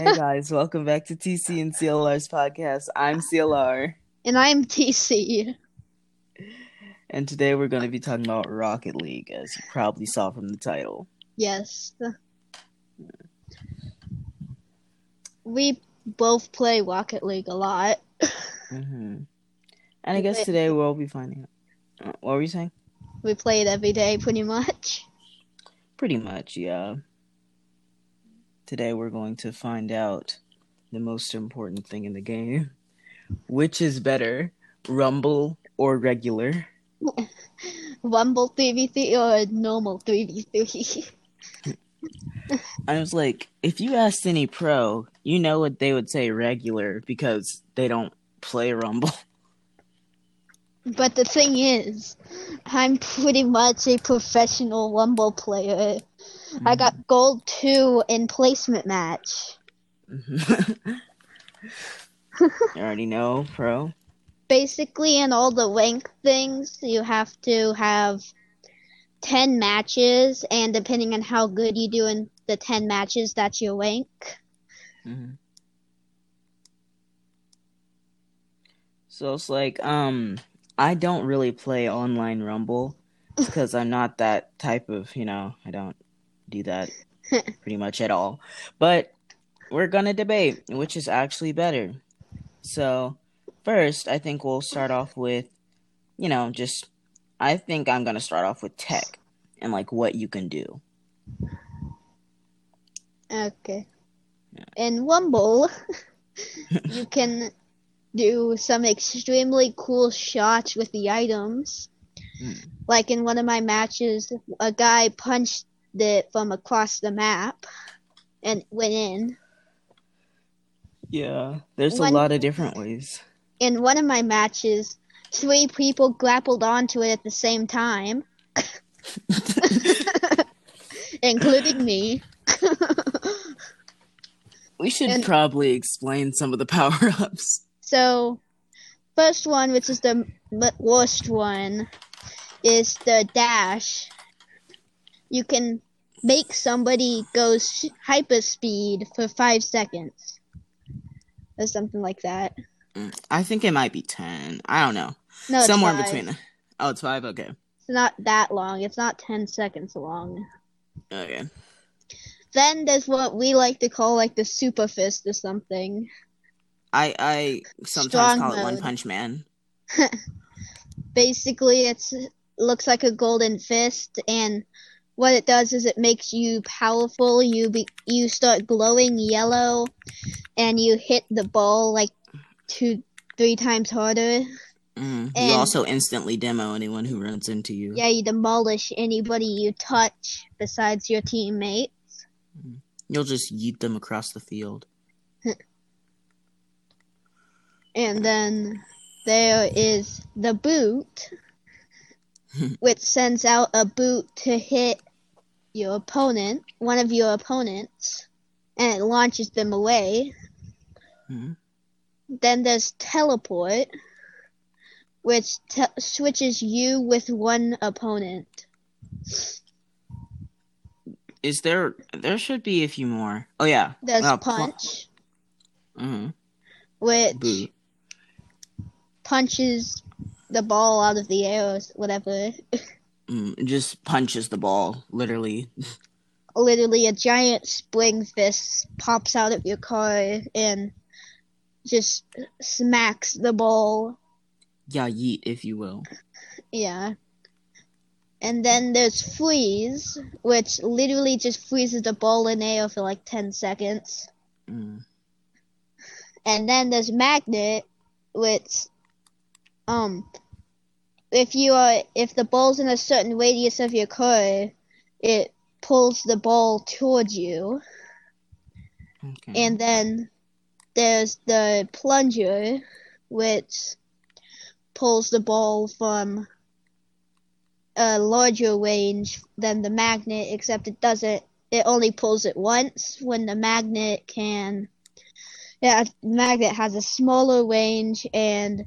hey guys, welcome back to TC and CLR's podcast. I'm CLR, And I'm TC. and today we're going to be talking about Rocket League, as you probably saw from the title. Yes. We both play Rocket League a lot. hmm And I guess today we'll be finding out. What were you saying? We play it every day pretty much. Pretty much, yeah. Today we're going to find out the most important thing in the game. Which is better, Rumble or regular? Rumble 3v3 or normal 3v3. I was like, if you asked any pro, you know what they would say regular because they don't play Rumble. But the thing is, I'm pretty much a professional Rumble player. I got gold 2 in placement match. you already know, pro. Basically, in all the rank things, you have to have 10 matches, and depending on how good you do in the 10 matches, that's your rank. Mhm. So it's like, um, I don't really play online Rumble because I'm not that type of, you know, I don't do that pretty much at all. But we're gonna debate which is actually better. So first, I think we'll start off with, you know, just I think I'm gonna start off with tech and like what you can do. Okay. In Rumble, you can do some extremely cool shots with the items. Mm. Like in one of my matches, a guy punched it from across the map and went in. Yeah, there's One- a lot of different ways. In one of my matches, three people grappled onto it at the same time, including me. We should And- probably explain some of the power ups. So, first one, which is the worst one, is the dash. You can make somebody go sh- hyperspeed for five seconds, or something like that. Mm, I think it might be 10. I don't know. No, Somewhere in five. between. Oh, it's 5? Okay. It's not that long. It's not ten seconds long. Okay. Then there's what we like to call like the super fist or something. I I sometimes Strong call it One. Punch Man. basically it's looks like a golden fist and what it does is it makes you powerful you be, you start glowing yellow and you hit the ball like two three times harder Mm. You also instantly demo anyone who runs into you. yeah you demolish anybody you touch besides your teammates. You'll just yeet them across the field. and then there is the boot which sends out a boot to hit your opponent one of your opponents and it launches them away Mhm. Then there's teleport, which te- switches you with one opponent. Is there there should be a few more. Oh yeah. There's Uh, pl- punch, mhm. which Boo. punches the ball out of the air or whatever. Mm, just punches the ball, literally. Literally, a giant spring fist pops out of your car and just smacks the ball. Yeah, yeet, if you will. Yeah. And then there's freeze, which literally just freezes the ball in air for like 10 seconds. Mm. And then there's magnet, which, um, if you are if the ball's in a certain radius of your car, it pulls the ball towards you. Okay. And then there's the plunger, which pulls the ball from a larger range than the magnet, except it doesn't. It only pulls it once when the magnet can. Yeah, magnet has a smaller range and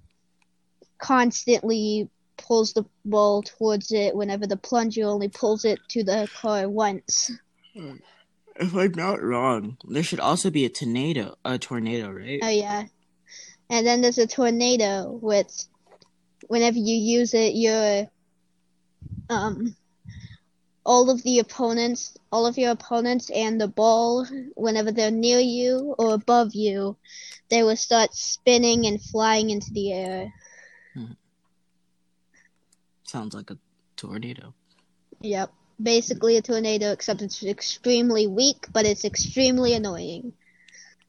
constantly pulls the ball towards it whenever the plunger only pulls it to the car once. if I'm not wrong, there should also be a tornado. A tornado, right? Oh yeah. And then there's a tornado, which whenever you use it, your um all of the opponents, all of your opponents and the ball, whenever they're near you or above you, they will start spinning and flying into the air. Sounds like a tornado. Yep. Basically a tornado, except it's extremely weak, but it's extremely annoying.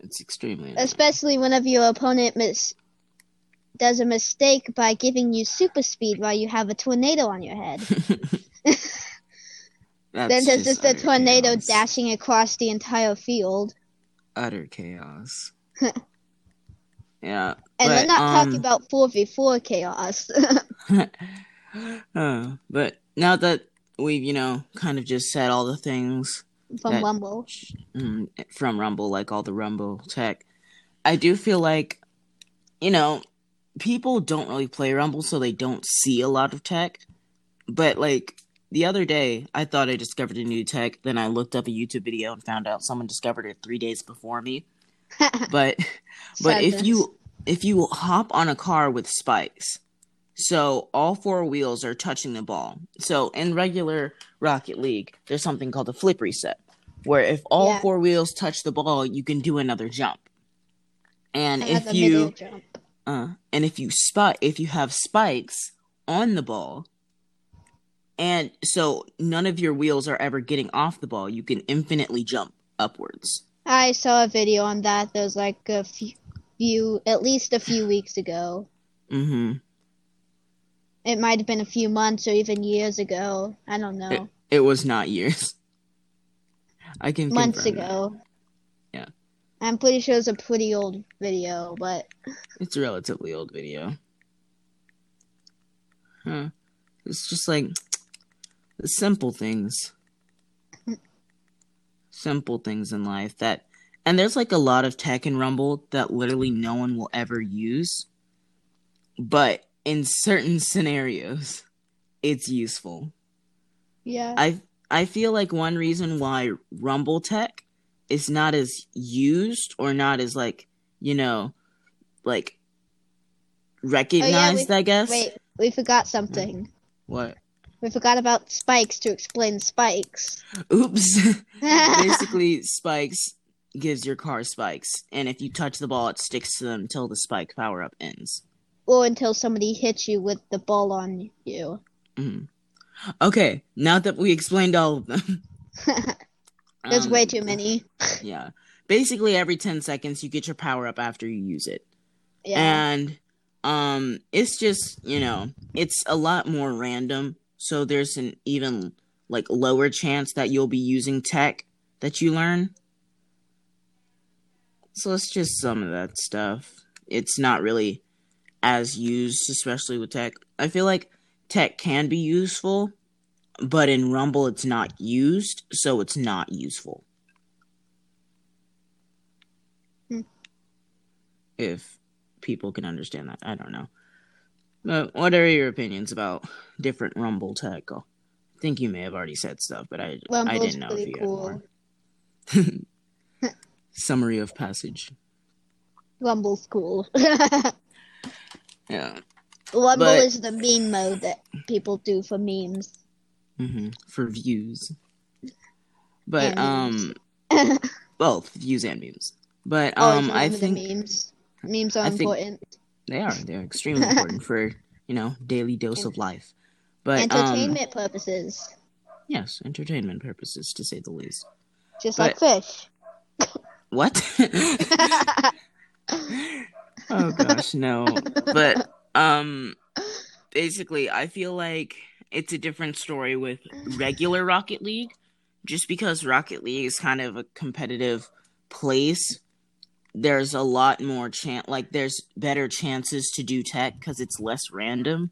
It's extremely. annoying. Especially whenever your opponent mis- does a mistake by giving you super speed while you have a tornado on your head. Then there's just a tornado chaos. dashing across the entire field. Utter chaos. yeah. And we're not um, talking about 4v4 chaos. Uh, but now that we've, you know, kind of just said all the things from That- Rumble. mm, from Rumble, like all the Rumble tech, I do feel like, you know, people don't really play Rumble, so they don't see a lot of tech. But like the other day, I thought I discovered a new tech. Then I looked up a YouTube video and found out someone discovered it three days before me. But but if you if you hop on a car with spikes, so all four wheels are touching the ball. So in regular Rocket League, there's something called a flip reset, where if all Yeah. four wheels touch the ball, you can do another jump. And Another if you jump. uh, and if you spot if you have spikes on the ball, and so none of your wheels are ever getting off the ball, you can infinitely jump upwards. I saw a video on that. There was like a few, few at least a few weeks ago. Mm-hmm. It might have been a few months or even years ago. I don't know. It, it was not years. I can months confirm that. ago. Yeah. I'm pretty sure it's a pretty old video, but It's a relatively old video. Huh. It's just like the simple things. simple things in life that and there's like a lot of tech in Rumble that literally no one will ever use. But in certain scenarios, it's useful. yeah. I I feel like one reason why Rumble tech is not as used or not as like you know like oh, recognized. I guess. Wait, we forgot something. What? We forgot about spikes to explain spikes. Oops. Basically, spikes gives your car spikes, and if you touch the ball, it sticks to them until the spike power up ends. Or until somebody hits you with the ball on you. Mhm. Okay, now that we explained all of them, There's um, way too many. Yeah, basically every ten seconds you get your power up after you use it. Yeah. and um it's just you know it's a lot more random so there's an even like lower chance that you'll be using tech that you learn so it's just some of that stuff it's not really as used especially with tech i feel like tech can be useful but in rumble it's not used so it's not useful Hmm. if people can understand that. I don't know. But what are your opinions about different Rumble tech? Oh, I think you may have already said stuff, but I I didn't know if you cool. had more. Summary of passage. Rumble's cool. Yeah. Rumble But- is the meme mode that people do for memes. hmm For views. But And um, both views and memes. But Always um, I think memes. Memes are I important. they are. They're extremely important for you know daily dose of life. But um, Entertainment purposes. yes, entertainment purposes to say the least. Just but- like fish. What? oh gosh, no. But um basically I feel like it's a different story with regular Rocket League just because Rocket League is kind of a competitive place. There's a lot more chance like there's better chances to do tech cuz it's less random.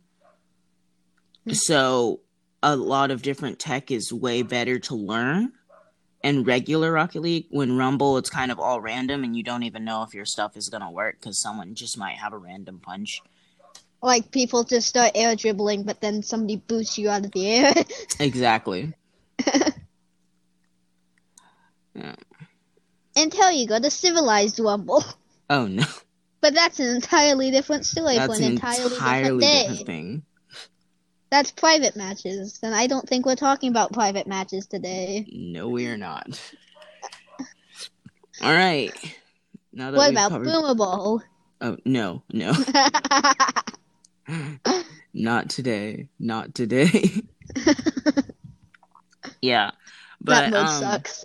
Hmm. So a lot of different tech is way better to learn in regular Rocket League, when Rumble, it's kind of all random and you don't even know if your stuff is gonna work because someone just might have a random punch. Like people just start air dribbling, but then somebody boosts you out of the air. Exactly. Yeah. Until you go to civilized Rumble. Oh no, But that's an entirely different story that's for an entirely, entirely different day. different thing. That's private matches, and I don't think we're talking about private matches today. No, we are not. All right. Now that What about covered... Boomer Ball? Oh no, no, not today, not today. yeah, but that um, sucks.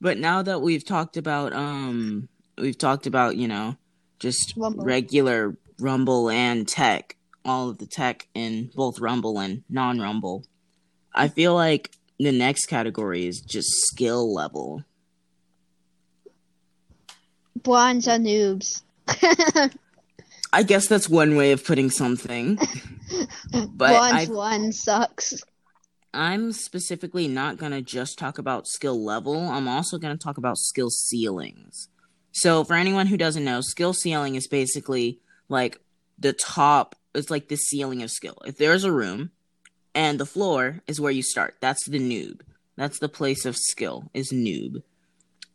but now that we've talked about um we've talked about you know just Rumble. regular rumble and tech all of the tech in both rumble and non-rumble i feel like the next category is just skill level Bronze are noobs. i guess that's one way of putting something but Bronze one sucks. i'm specifically not going to just talk about skill level i'm also going to talk about skill ceilings so for anyone who doesn't know skill ceiling is basically like the top it's like the ceiling of skill. If there's a room and the floor is where you start that's the noob. That's the place of skill is noob.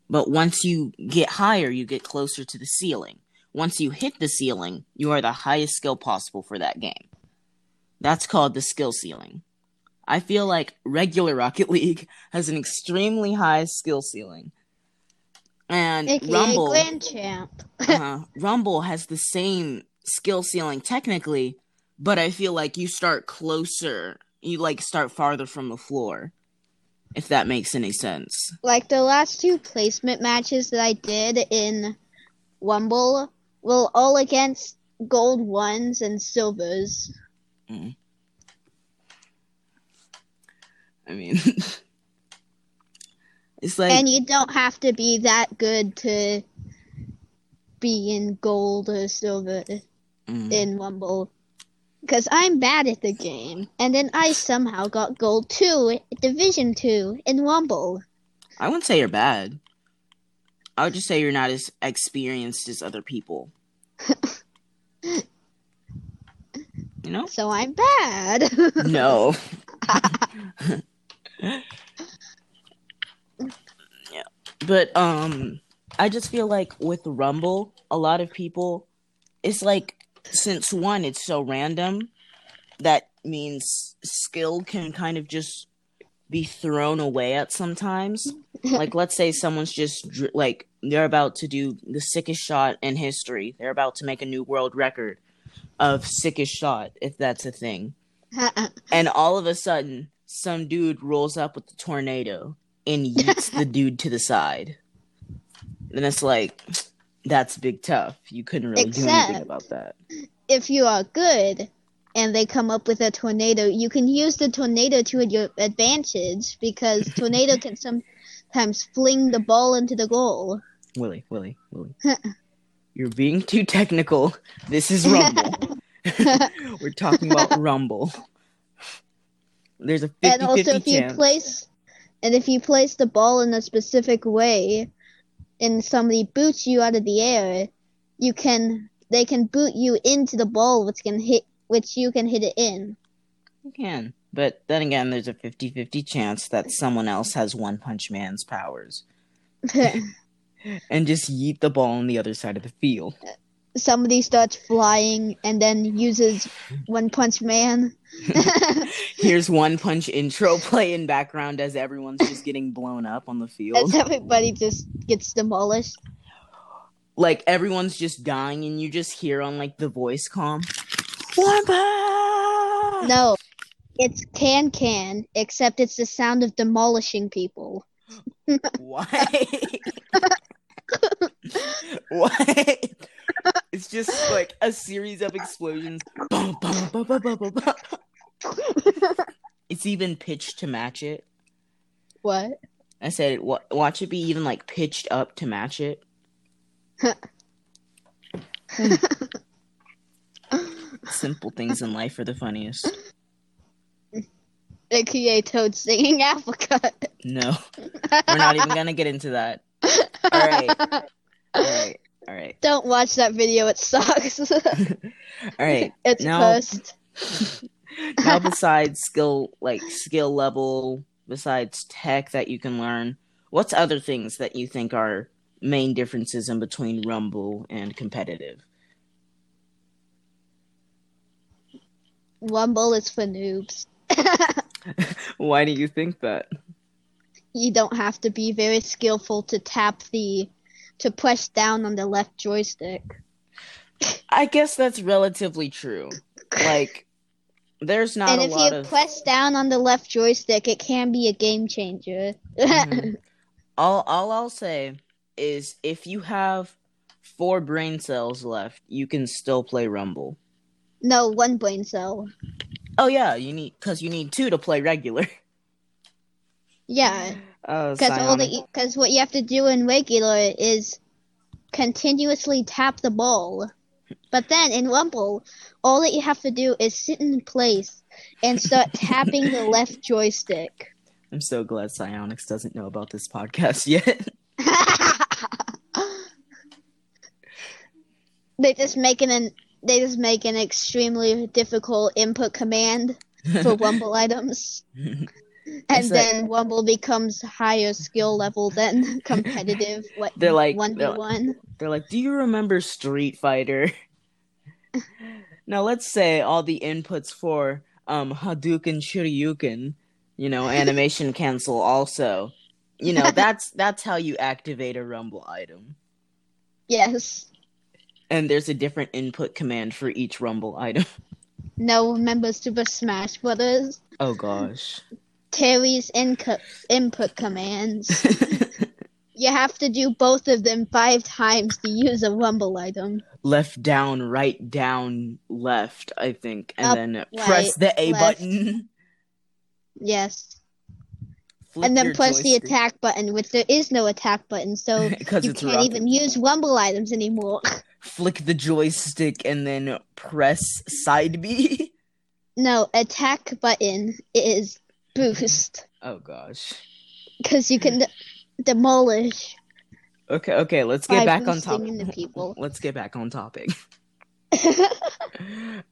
But once you get higher you get closer to the ceiling. Once you hit the ceiling you are the highest skill possible for that game. That's called the skill ceiling. I feel like regular rocket league has an extremely high skill ceiling. And AKA rumble Grand Champ. uh, Rumble has the same skill ceiling technically, but I feel like you start closer. You like start farther from the floor. If that makes any sense. Like the last two placement matches that I did in Rumble were all against gold ones and silvers. Mm-hmm. I mean, it's like and you don't have to be that good to be in gold or silver mm, in Rumble. Because I'm bad at the game. And then I somehow got gold 2, Division 2 in Rumble. I wouldn't say you're bad. I would just say you're not as experienced as other people. you know? So I'm bad. No. yeah. But um I just feel like with Rumble, a lot of people it's like since one it's so random that means skill can kind of just be thrown away at sometimes. like let's say someone's just dr- like they're about to do the sickest shot in history. They're about to make a new world record of sickest shot if that's a thing and all of a sudden some dude rolls up with the tornado and yeets the dude to the side then it's like that's big tough. You couldn't really do anything about that. if you are good and they come up with a tornado, you can use the tornado to your advantage because tornado can sometimes fling the ball into the goal. willie willie willie. You're being too technical. This is rumble. We're talking about rumble. There's a 50 and also 50 if you place and if you place the ball in a specific way and somebody boots you out of the air, you can they can boot you into the ball which can hit which you can hit it in. you can but then again there's a 50-50 chance that someone else has one punch man's powers and just yeet the ball on the other side of the field. somebody starts flying and then uses one punch man. Here's one punch intro play in background as everyone's just getting blown up on the field. As everybody just gets demolished. Like everyone's just dying and you just hear on like the voice com. One punch! No, it's can can, except it's the sound of demolishing people. Why? Why? It's just like a series of explosions. Bum, bum, bum. It's even pitched to match it. What? I said, wa- watch it be even like pitched up to match it. Simple things in life are the funniest. AKA Toad singing Africa. No, we're not even gonna get into that. All right, all right, all right, Don't watch that video, it sucks. all right. it's now- cursed. Now, besides skill, like skill level, besides tech that you can learn? What's other things that you think are main differences in between Rumble and competitive? Rumble is for noobs. Why do you think that? You don't have to be very skillful to tap the to press down on the left joystick. I guess that's relatively true. Like there's not and a if lot you of press down on the left joystick, it can be a game changer. Mhm. all all I'll say is if you have four brain cells left, you can still play Rumble. no, one brain cell. Oh yeah, you need cuz you need two to play regular. Yeah, Because all the because what you have to do in regular is continuously tap the ball. But then in Rumble, all that you have to do is sit in place and start tapping the left joystick. I'm so glad Psyonix doesn't know about this podcast yet. they just make an they just make an extremely difficult input command for Rumble items. And It's like- then Rumble becomes higher skill level than competitive. What They're like- one v one. They're like, "Do you remember Street Fighter?" now let's say all the inputs for um Hadouken Shoryuken, you know, animation cancel also. You know, that's that's how you activate a rumble item. Yes. And there's a different input command for each rumble item. No, remember Super Smash Brothers? Oh gosh. Terry's inco- input commands. You have to do both of them five times to use a Rumble item. left down, right down, left, I think, and Up, then press right, the A left. button. Yes. Flip and then press the attack button, which there is no attack button, so you can't even use Rumble items anymore. Flick the joystick and then press side B. no, attack button is boost, Oh gosh. because you can de- demolish Okay, okay, let's get back on topic. Let's get back on topic.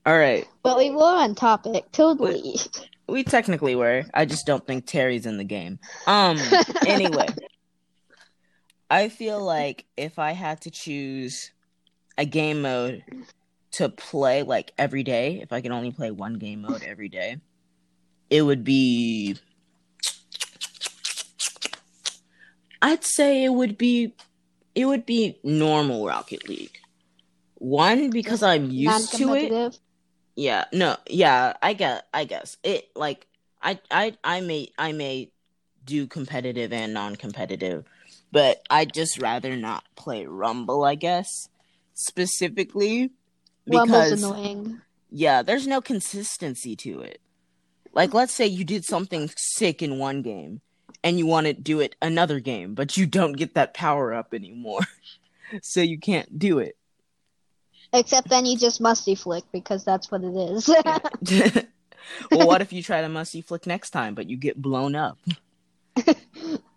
All right. but we were on topic, totally. We technically were. I just don't think Terry's in the game. Um anyway. I feel like if I had to choose a game mode to play like every day, if I could only play one game mode every day, it would be I'd say it would be it would be normal Rocket League. One because I'm used to it. Yeah, no, yeah, I guess I guess. It like I I I may I may do competitive and non-competitive, but I'd just rather not play Rumble, I guess. Specifically Rumble's because annoying. yeah, there's no consistency to it. Like let's say you did something sick in one game and you want to do it another game, but you don't get that power up anymore. so you can't do it. Except then you just musty flick because that's what it is. well, what if you try to musty flick next time, but you get blown up?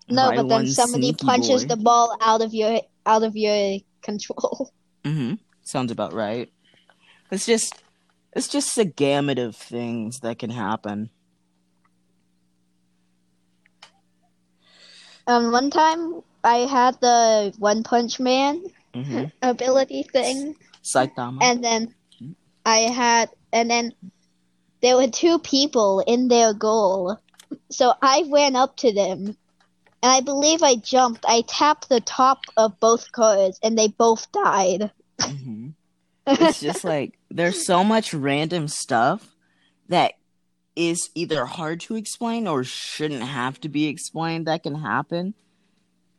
no, but then somebody punches boy. the ball out of your out of your control. Mm-hmm. Sounds about right. It's just, it's just a gamut of things that can happen. Um, one time I had the One Punch Man Mm-hmm. ability thing, Saitama. and then I had, and then there were two people in their goal, so I ran up to them, and I believe I jumped. I tapped the top of both cars, and they both died. hmm It's just like there's so much random stuff that is either hard to explain or shouldn't have to be explained that can happen.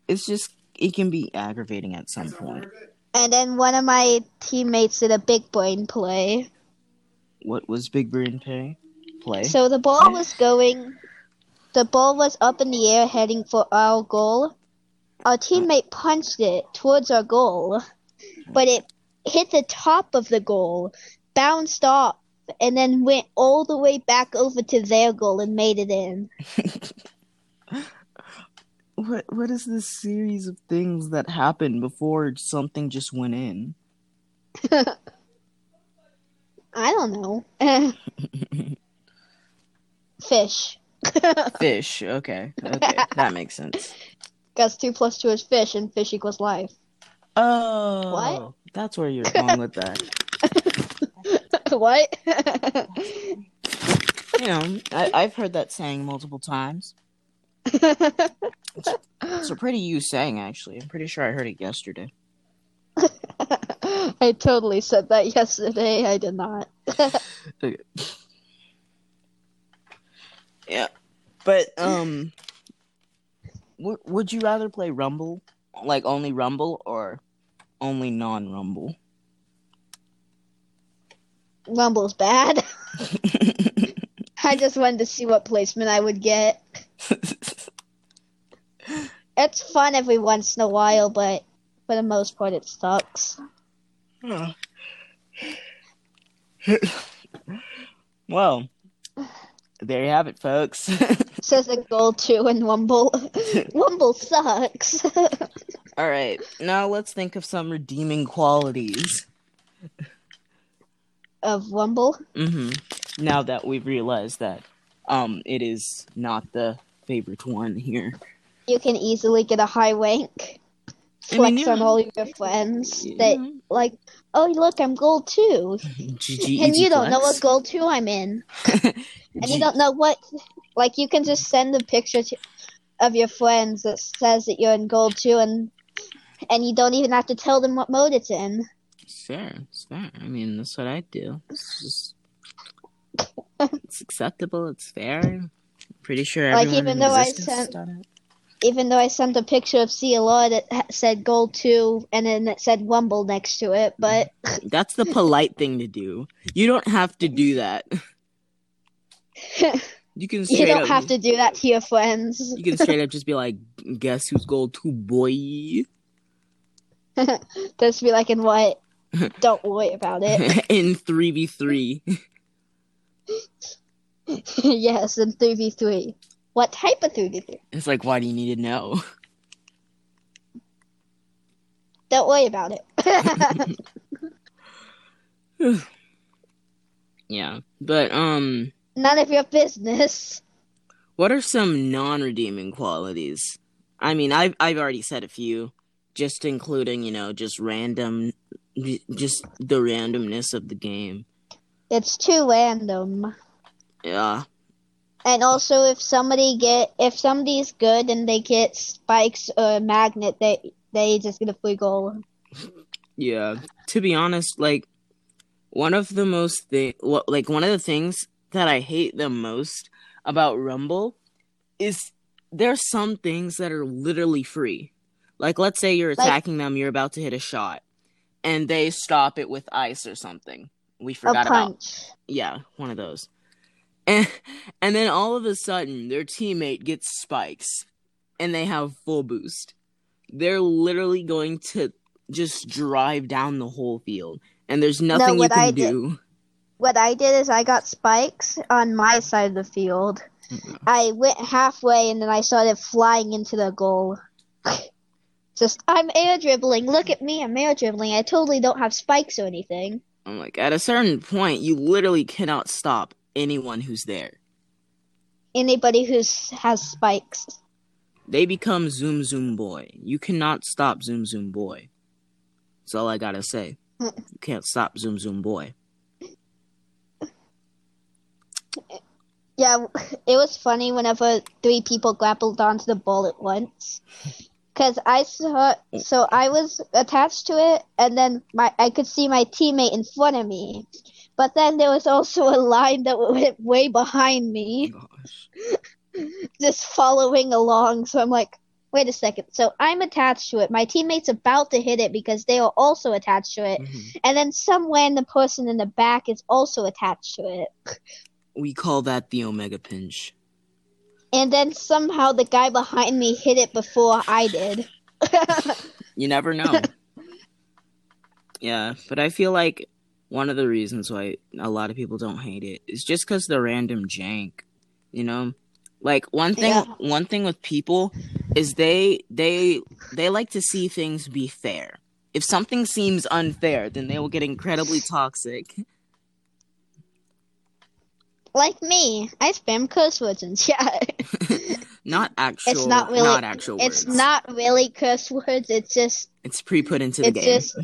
It's just it can be aggravating at some point. And then one of my teammates did a big brain play. What was Big Brain Pay? Play? So the ball was going, the ball was up in the air heading for our goal. Our teammate punched it towards our goal, but it hit the top of the goal, bounced off, and then went all the way back over to their goal and made it in. what what is this series of things that happened before something just went in? I don't know. Fish. Fish. Okay. Okay. That makes sense. Because two plus two is fish, and fish equals life. Oh. What? That's where you're going with that. what? You know, I, I've heard that saying multiple times. It's a pretty used saying, actually. I'm pretty sure I heard it yesterday. I totally said that yesterday. I did not. Okay. Yeah, but um, w- would you rather play Rumble, like only Rumble, or only non-Rumble? Rumble's bad. I just wanted to see what placement I would get. It's fun every once in a while, but for the most part, it sucks. well, there you have it, folks. Says the goal two in Wumble. Wumble sucks. All right, now let's think of some redeeming qualities. of Wumble. hmm Now that we've realized that um it is not the favorite one here. You can easily get a high rank. I Flex mean, you- on all your friends that Mhm. like, oh look, I'm gold two, and you don't know what gold two I'm in, and you don't know what. Like, you can just send a picture to, of your friends that says that you're in gold two, and and you don't even have to tell them what mode it's in. Sure, fair. It's fair. I mean, that's what I do. It's just it's acceptable. It's fair. Pretty sure Like, everyone even in though I sent- Even though I sent a picture of CLR that said gold two, and then it said Wumble next to it, but That's the polite thing to do. You don't have to do that. You can you don't up, have to do that to your friends. You can straight up just be like, "Guess who's gold two, boy?" Just be like, in what? Don't worry about it. in three v three. yes, in 3v3. What type of 3v3? It's like, why do you need to know? Don't worry about it. Yeah, but um, None of your business. what are some non-redeeming qualities? I mean, I've I've already said a few, just including you know just random, just the randomness of the game. It's too random. Yeah, And also, if somebody get if somebody's good and they get spikes or a magnet, they they just get a free goal. Yeah, to be honest, like one of the most thing, like one of the things that I hate the most about Rumble is there's some things that are literally free. Like let's say you're Like- attacking them, you're about to hit a shot, and they stop it with ice or something. We forgot about yeah, one of those. And and then all of a sudden their teammate gets spikes and they have full boost. They're literally going to just drive down the whole field and there's nothing you what can I did- do. What I did is I got spikes on my side of the field. Mm-hmm. I went halfway and then I started flying into the goal. Just, I'm air dribbling. Look at me, I'm air dribbling. I totally don't have spikes or anything. I'm like at a certain point you literally cannot stop anyone who's there. Anybody who has spikes. They become Zoom Zoom Boy. You cannot stop Zoom Zoom Boy. That's all I gotta say. You can't stop Zoom Zoom Boy. Yeah, it was funny whenever three people grappled onto the ball at once. Cause I saw, so I was attached to it, and then my I could see my teammate in front of me, but then there was also a line that went way behind me, Gosh. just following along. So I'm like, wait a second. So I'm attached to it. My teammate's about to hit it because they are also attached to it, Mhm. and then some the person in the back is also attached to it. We call that the Omega Pinch. And then somehow the guy behind me hit it before I did. You never know. yeah, but I feel like one of the reasons why a lot of people don't hate it is just because the random jank. You know, like one thing. Yeah. One thing with people is they they they like to see things be fair. If something seems unfair, then they will get incredibly toxic. Like me, I spam curse words in chat. not actual. It's not really- Not actual. it's words. not really curse words. It's just It's pre-put into the it's game. just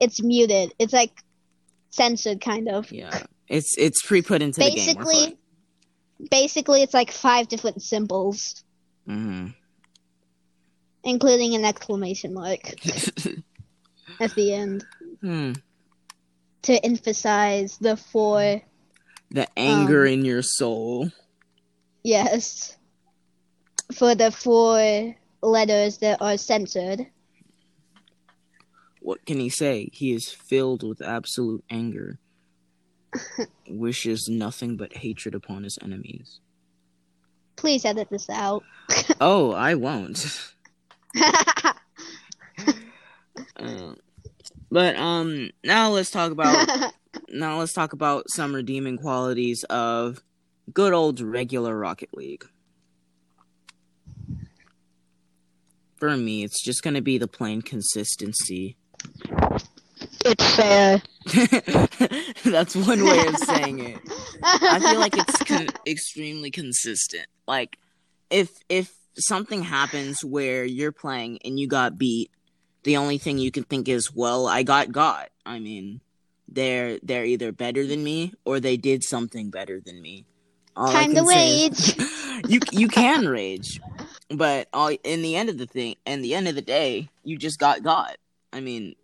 it's muted. It's like censored kind of. Yeah, it's it's pre-put into the game. basically, basically, it's like five different symbols, hmm including an exclamation mark at the end hmm. to emphasize the four. The anger Um, in your soul. Yes, for the four letters that are censored. What can he say? He is filled with absolute anger. Wishes nothing but hatred upon his enemies. Please edit this out. Oh, I won't. Uh, but um, now let's talk about now let's talk about some redeeming qualities of good old regular Rocket League. For me, it's just gonna be the plain consistency. it's fair. That's one way of saying it. I feel like it's con- extremely consistent. Like if if something happens where you're playing and you got beat, the only thing you can think is, well, I got got. I mean, they're they're either better than me or they did something better than me. All Time to can say is- rage. you you can rage, but all, in the end of the thing, in the end of the day, you just got got. I mean,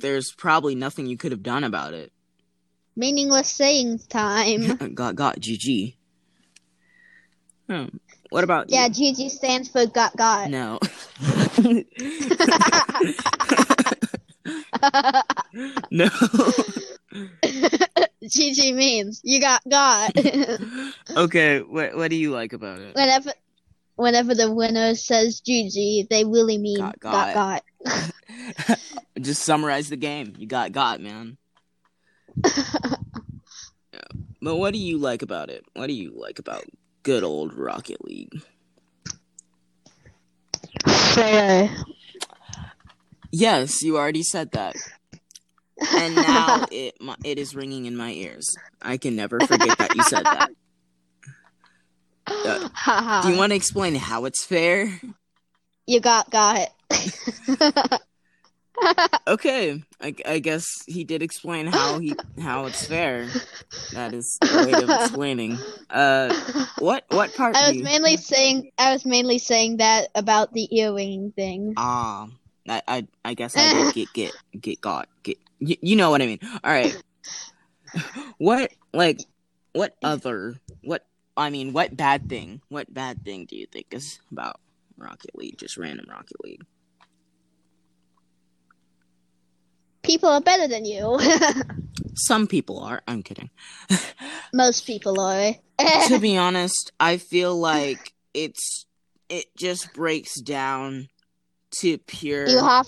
there's probably nothing you could have done about it. Meaningless saying time. got got GG. Hmm. What about Yeah, you? GG stands for got got. No. no. GG means you got got. okay, what what do you like about it? whenever, whenever the winner says GG, they really mean Got got got. got. Just summarize the game. You got got, man. But what do you like about it? What do you like about good old Rocket League? Fair. Yes, you already said that. And now it my, it is ringing in my ears. I can never forget that you said that. Uh, Haha. Do you want to explain how it's fair? You got got. Okay, I, I guess he did explain how he how it's fair. That is a way of explaining. Uh, what what part? I was mainly saying I was mainly saying that about the earring thing. Ah, I, I I guess I did get get get got get. You, you know what I mean. All right. What like what other what I mean what bad thing what bad thing do you think is about Rocket League? Just random Rocket League. People are better than you. Some people are. I'm kidding. Most people are. to be honest, I feel like it's it just breaks down to pure you have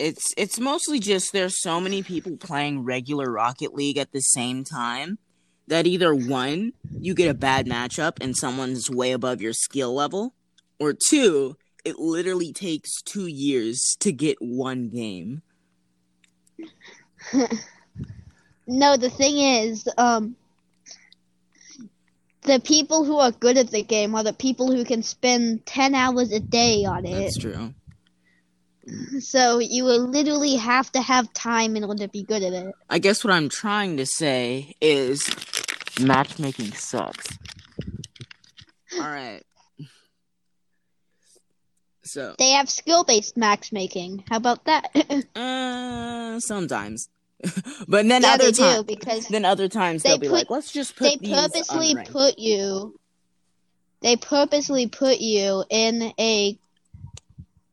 it's it's mostly just there's so many people playing regular Rocket League at the same time that either one, you get a bad matchup and someone's way above your skill level, or two, it literally takes 2 years to get one game. No, the thing is, um, the people who are good at the game are the people who can spend 10 hours a day on it. That's true. So you will literally have to have time in order to be good at it. I guess what I'm trying to say is matchmaking sucks. All right. So, They have skill based matchmaking. How about that? uh, sometimes, but then yeah, other they do times, because then other times They they'll be put- like, let's just put they purposely unranked." put you. They purposely put you in a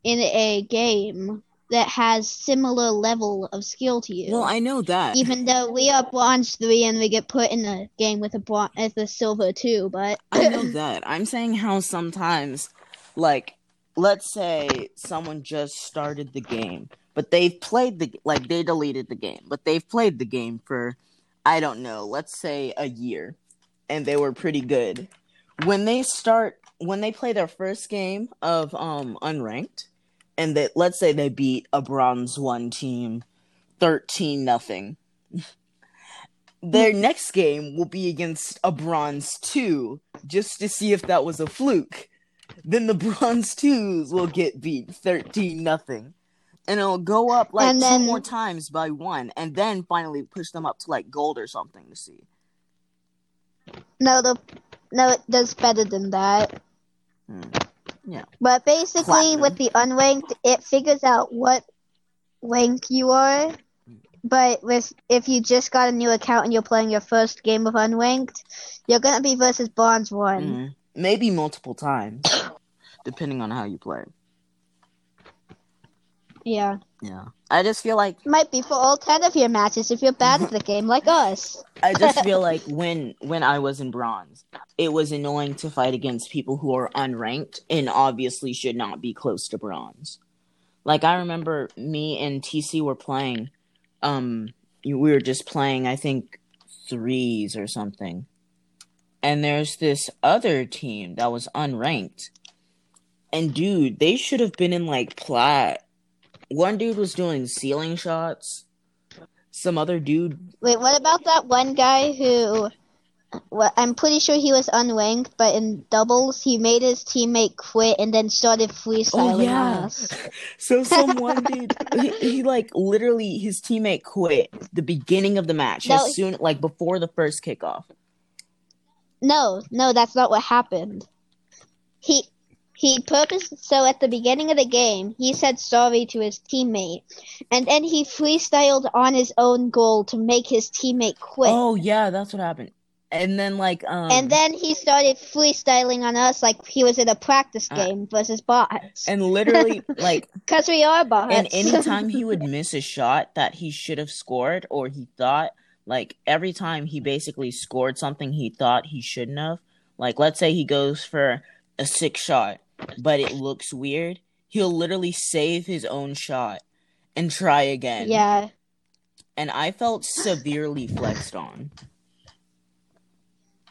in a game that has similar level of skill to you. Well, I know that. even though we are bronze three and we get put in a game with a bron- with a silver two, but I know that. I'm saying how sometimes, like, let's say someone just started the game, but they've played the like they deleted the game, but they've played the game for I don't know, let's say a year, and they were pretty good. When they start, when they play their first game of um unranked, and that let's say they beat a bronze one team, thirteen nothing. their next game will be against a bronze two, just to see if that was a fluke. Then the bronze twos will get beat thirteen nothing, and it'll go up like And two more times by one, and then finally push them up to like gold or something to see. No, the no, it does better than that. Hmm. But basically, Platinum. with the unranked, it figures out what rank you are. But with if you just got a new account and you're playing your first game of unranked, you're gonna be versus bronze one. Mhm. Maybe multiple times, depending on how you play. Yeah, Yeah, I just feel like might be for all ten of your matches if you're bad at the game like us. I just feel like when when I was in bronze, it was annoying to fight against people who are unranked and obviously should not be close to bronze. Like I remember me and TC were playing um we were just playing I think threes or something. And there's this other team that was unranked. And dude, they should have been in like plat. One dude was doing ceiling shots. Some other dude Wait, what about that one guy who? Well, I'm pretty sure he was unranked, but in doubles he made his teammate quit and then started oh, freestyling Oh, yeah. on us. So someone dude, he, he like literally his teammate quit the beginning of the match No. as soon like before the first kickoff. No, no, that's not what happened. He he purpose so at the beginning of the game he said sorry to his teammate, and then he freestyled on his own goal to make his teammate quit. Oh yeah, that's what happened. And then like um And then he started freestyling on us like he was in a practice Uh, game versus bots. and literally like Because we are bots. and anytime he would miss a shot that he should have scored or he thought like every time he basically scored something he thought he shouldn't have like let's say he goes for a six shot but it looks weird he'll literally save his own shot and try again yeah, and i felt severely flexed on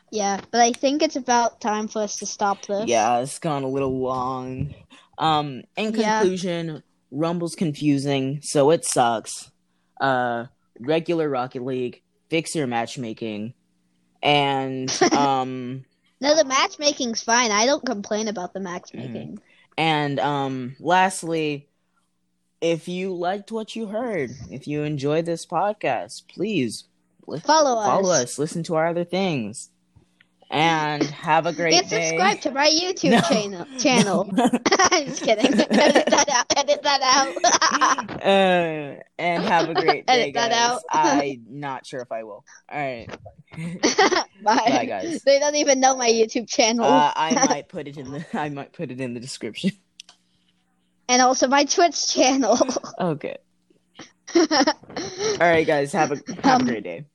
yeah. But I think it's about time for us to stop this. yeah it's gone a little long um in Yeah. conclusion rumble's confusing so it sucks uh regular rocket league fix your matchmaking and um No, the matchmaking's fine. I don't complain about the matchmaking. and um lastly if you liked what you heard if you enjoyed this podcast please li- Follow us. follow us listen to our other things and have a great And day subscribe to my YouTube No. channel. Channel. I'm just kidding. Edit that out. Edit that out. uh, and have a great day, Edit that guys. out. I'm not sure if I will. All right. Bye. Bye, guys. They don't even know my YouTube channel. Uh, I might put it in the I might put it in the description. and also my Twitch channel. Okay. All right, guys. Have a have Um, a great day.